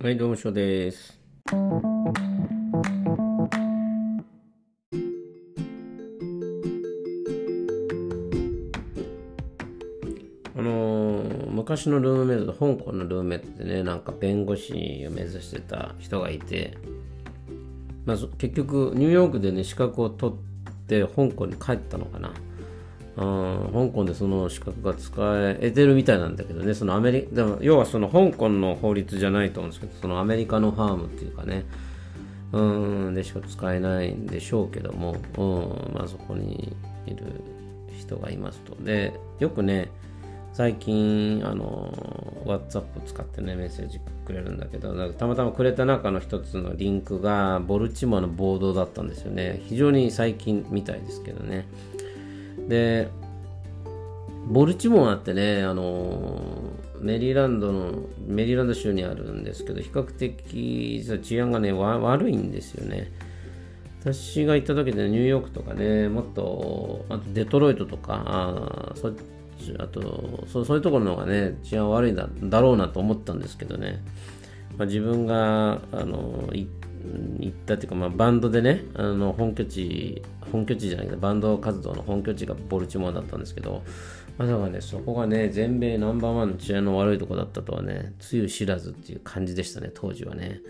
はい、どうもしょうです。あのー昔のルームメイト香港のルームメイトでね、なんか弁護士を目指してた人がいて、まあ、結局ニューヨークでね、資格を取って香港に帰ったのかな。うん香港でその資格が使えてるみたいなんだけどね、そのアメリでも要はその香港の法律じゃないと思うんですけど、そのアメリカのファームっていうかね、うん、でしか使えないんでしょうけども、うん、まあそこにいる人がいますと。で、よくね、最近、あの、WhatsApp 使ってね、メッセージくれるんだけど、かたまたまくれた中の一つのリンクが、ボルチモアの暴動だったんですよね。非常に最近みたいですけどね。で、ボルチモアってね、あのメリーランドの、メリーランド州にあるんですけど、比較的実は治安がね、悪いんですよね。私が行った時でニューヨークとかね、もっと、あとデトロイトとか、あそあとそう、そういうところの方がね、治安悪いだだろうなと思ったんですけどね、まあ、自分があのい行ったっていうか、まあ、バンドでね、あの本拠地、本拠地じゃないけど、バンド活動の本拠地がボルチモアだったんですけど、まさかね、そこがね、全米ナンバーワンの治安の悪いとこだったとはね、つゆ知らずっていう感じでしたね、当時はね。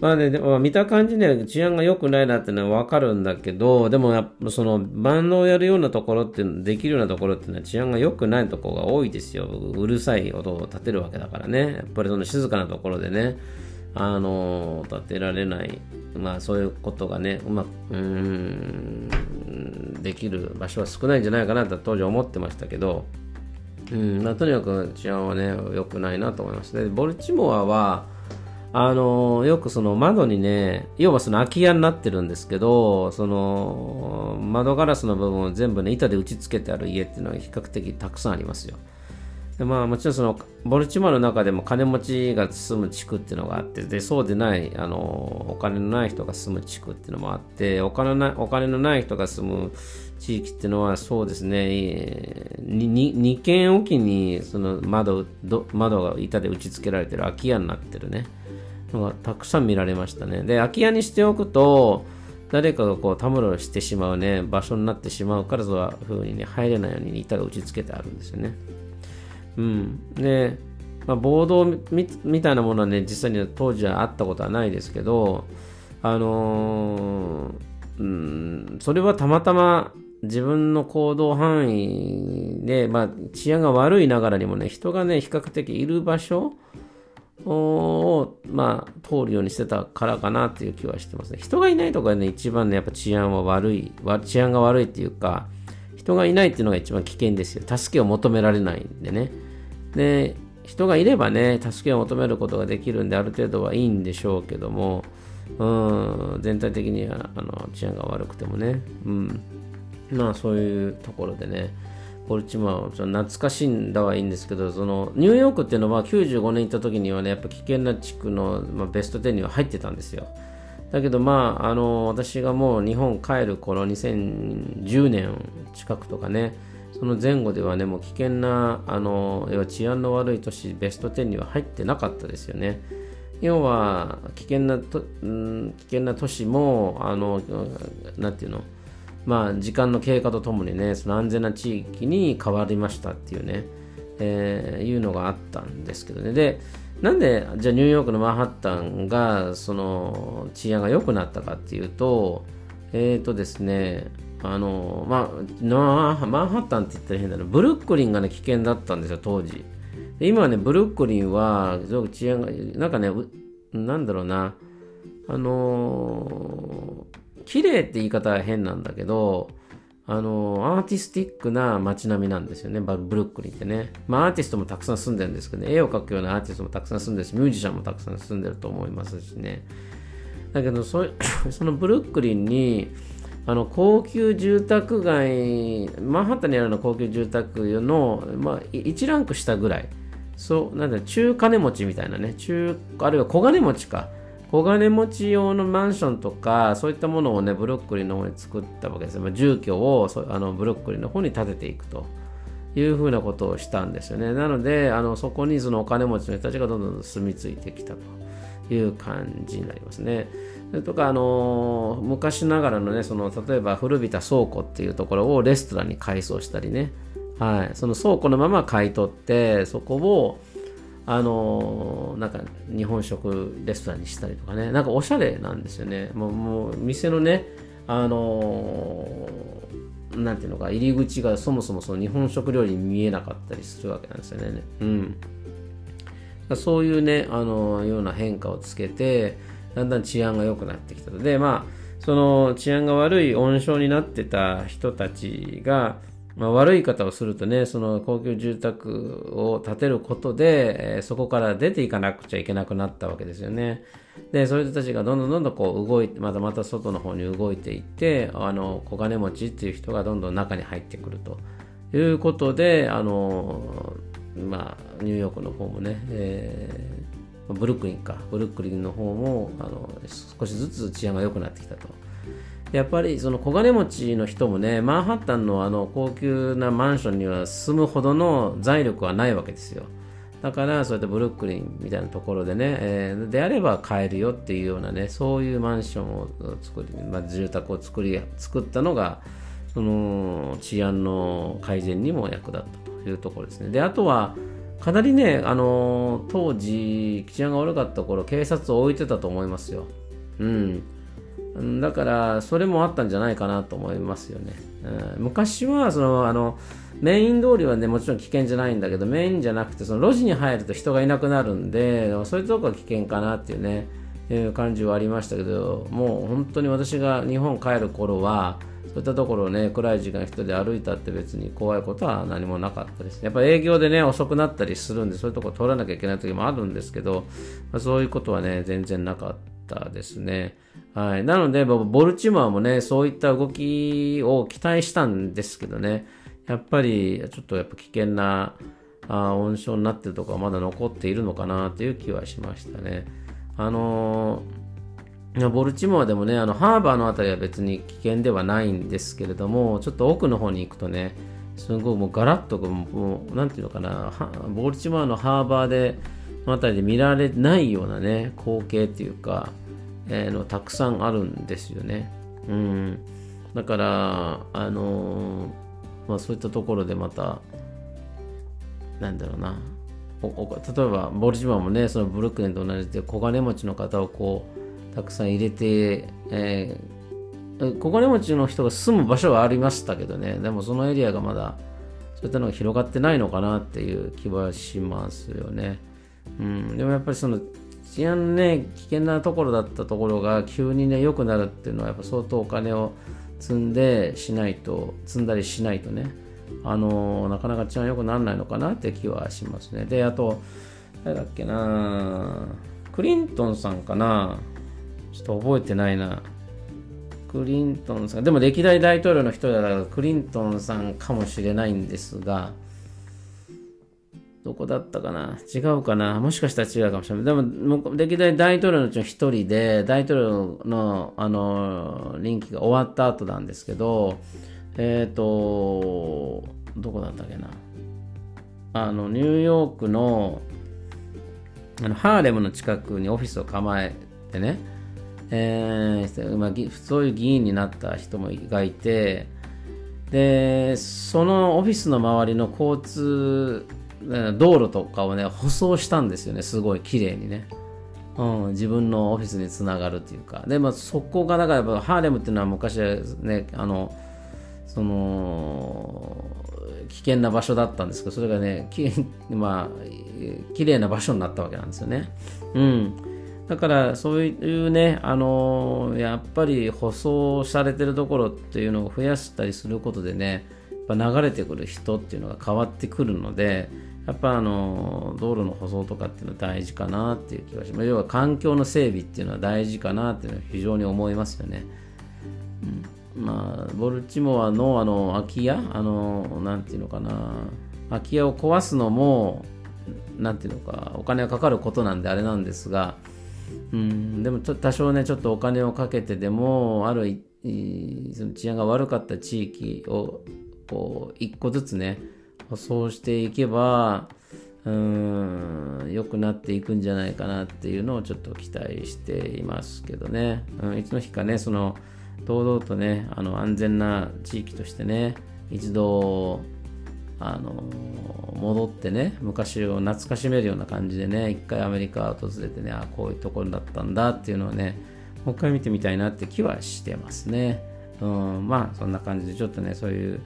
まあね、でも見た感じね、治安が良くないなっていうのはわかるんだけど、でもやっぱそのバンドをやるようなところっていうの、できるようなところっていうのは治安が良くないとこが多いですよ。うるさい音を立てるわけだからね。やっぱりその静かなところでね、あの、立てられない。まあそういうことがね、うまく、う、できる場所は少ないんじゃないかなと当時思ってましたけど、うん、まあとにかく治安はね、良くないなと思います。で、ボルチモアは、あのよくその窓にね、要はその空き家になってるんですけど、その窓ガラスの部分を全部ね、板で打ち付けてある家っていうのは比較的たくさんありますよ。でまあもちろんそのボルチモアの中でも金持ちが住む地区っていうのがあって、で、そうでない、あのお金のない人が住む地区っていうのもあって、お金なお金のない人が住む地域っていうのはそうですね、2軒おきにその窓窓が板で打ち付けられてる空き家になってるね。のがたくさん見られましたね。で、空き家にしておくと、誰かがこうたむろしてしまうね、場所になってしまうから、そういう風にね、入れないように板が打ち付けてあるんですよね。うん。で、まあ、暴動みたいなものはね、実際に当時はあったことはないですけど、あのー、うん、それはたまたま自分の行動範囲で、まあ、治安が悪いながらにもね、人がね、比較的いる場所を、まあ、通るようにしてたからかなっていう気はしてますね。人がいないとこがね、一番ね、やっぱ治安は悪い、治安が悪いっていうか、人がいないっていうのが一番危険ですよ。助けを求められないんでね。で、人がいればね、助けを求めることができるんで、ある程度はいいんでしょうけども、うん、全体的にはあの治安が悪くてもね、うん、まあそういうところでね、ボルチモアを懐かしいんだはいいんですけど、そのニューヨークっていうのは95年行った時にはね、やっぱ危険な地区の、まあ、ベスト10には入ってたんですよ。だけどまあ、あの、私がもう日本帰る頃、2010年近くとかね、その前後ではね、もう危険な、あの、要は治安の悪い都市、ベスト10には入ってなかったですよね。要は、危険なと、うん、危険な都市も、あの、なんていうの、まあ、時間の経過とともにね、その安全な地域に変わりましたっていうね、えー、いうのがあったんですけどね。で、なんで、じゃあニューヨークのマンハッタンが、その、治安が良くなったかっていうと、えっ、ー、とですね、あの、まあ、マンハッタンって言ったら変だな、ブルックリンがね、危険だったんですよ、当時。今はね、ブルックリンは、すごく治安が、なんかね、なんだろうな、あのー綺麗って言い方は変なんだけど、あの、アーティスティックな街並みなんですよね、ブルックリンってね。まあ、アーティストもたくさん住んでるんですけど、ね、絵を描くようなアーティストもたくさん住んでるし、ミュージシャンもたくさん住んでると思いますしね。だけど、そ のブルックリンに、あの高級住宅街、マンハッタンにあるの高級住宅の、まあ、1ランク下ぐらい、そう、なんだ、中金持ちみたいなね、中、あるいは小金持ちか。小金持ち用のマンションとか、そういったものをね、ブルックリンの方に作ったわけですよ。まあ、住居をあのブルックリンの方に建てていくというふうなことをしたんですよね。なので、あのそこにそのお金持ちの人たちがどんどん住み着いてきたという感じになりますね。それとか、あの昔ながらのね、その例えば古びた倉庫っていうところをレストランに改装したりね、はい、その倉庫のまま買い取って、そこをあのなんか日本食レストランにしたりとかね、なんかおしゃれなんですよね。もうもう店のね、あのなんていうのか、入り口がそもそもその日本食料理に見えなかったりするわけなんですよね。うん。そういうね、あのような変化をつけて、だんだん治安が良くなってきたので、まあ、その治安が悪い温床になってた人たちが、まあ、悪い方をするとね、その高級住宅を建てることで、え、そこから出ていかなくちゃいけなくなったわけですよね。で、そういう人たちがどんどんどんどんこう動いて、またまた外の方に動いていって、あの、小金持ちっていう人がどんどん中に入ってくるということで、あの、まあ、ニューヨークの方もね、えー、ブルックリンか、ブルックリンの方も、あの、少しずつ治安が良くなってきたと。やっぱりその小金持ちの人もね、マンハッタンのあの高級なマンションには住むほどの財力はないわけですよ。だからそうやってブルックリンみたいなところでね、えー、であれば買えるよっていうようなね、そういうマンションを作り、まあ、住宅を作り、作ったのが、その治安の改善にも役立ったというところですね。で、あとは、かなりね、あの当時、治安が悪かった頃、警察を置いてたと思いますよ。うん。だからそれもあったんじゃないかなと思いますよね。うん、昔はそのあのメイン通りはねもちろん危険じゃないんだけどメインじゃなくてその路地に入ると人がいなくなるんでそういうとこが危険かなっていうねいう感じはありましたけどもう本当に私が日本帰る頃はそういったところをね暗い時間一人で歩いたって別に怖いことは何もなかったです。やっぱ営業でね遅くなったりするんでそういうとこ通らなきゃいけない時もあるんですけど、まあ、そういうことはね全然なかったですね。はい。なので、ボルチモアもね、そういった動きを期待したんですけどね、やっぱり、ちょっとやっぱ危険なあ温床になってるとこはまだ残っているのかなという気はしましたね。あのー、ボルチモアでもね、あのハーバーの辺りは別に危険ではないんですけれども、ちょっと奥の方に行くとね、すごいもうガラッともう、なんていうのかな、ボルチモアのハーバーで、の辺りで見られないようなね、光景っていうか、えー、のたくさんあるんですよね。うん、だから、あのー、まあ、そういったところでまた、なんだろうな、例えばボルジマンもね、そのブルックリンと同じで小金持ちの方をこう、たくさん入れて、えー、小金持ちの人が住む場所はありましたけどね、でもそのエリアがまだ、そういったのが広がってないのかなっていう気はしますよね。うん、でもやっぱりその治安ね、危険なところだったところが急にね、良くなるっていうのはやっぱ相当お金を積んでしないと、積んだりしないとね、あの、なかなか治安良くならないのかなって気はしますね。で、あと、誰だっけなクリントンさんかなちょっと覚えてないな。クリントンさん、でも歴代大統領の人だからクリントンさんかもしれないんですが、どこだったかな？違うかな？もしかしたら違うかもしれない。でも、歴代大統領のうちの一人で、大統領の、あの、任期が終わった後なんですけど、えっ、ー、と、どこだったっけな？あの、ニューヨークの、あのハーレムの近くにオフィスを構えてね、えーまあ、そういう議員になった人もがいて、で、そのオフィスの周りの交通道路とかをね、舗装したんですよね、すごい綺麗にね。うん、自分のオフィスにつながるっていうか。で、まあ、そこが、だからやっぱハーレムっていうのは昔はね、あの、その、危険な場所だったんですけど、それがね、き まあ、綺麗な場所になったわけなんですよね。うん。だからそういうね、あのやっぱり舗装されてるところっていうのを増やしたりすることでね、やっぱ流れてくる人っていうのが変わってくるので、やっぱあの道路の舗装とかっていうのは大事かなっていう気がします。要は環境の整備っていうのは大事かなっていうのは非常に思いますよね。うん、まあ、ボルチモアのあの空き家、あの、なんていうのかな、空き家を壊すのも、なんていうのか、お金がかかることなんであれなんですが、うん、でも多少ね、ちょっとお金をかけてでも、あるその治安が悪かった地域をこう一個ずつね舗装していけばうん良くなっていくんじゃないかなっていうのをちょっと期待していますけどね、うん、いつの日かねその堂々とねあの安全な地域としてね一度あの戻ってね昔を懐かしめるような感じでね一回アメリカを訪れてねあこういうところだったんだっていうのをねもう一回見てみたいなって気はしてますね。うん、まあそんな感じでちょっとねそういう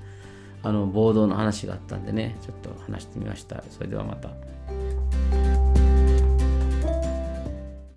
あの暴動の話があったんでねちょっと話してみました。それではまた。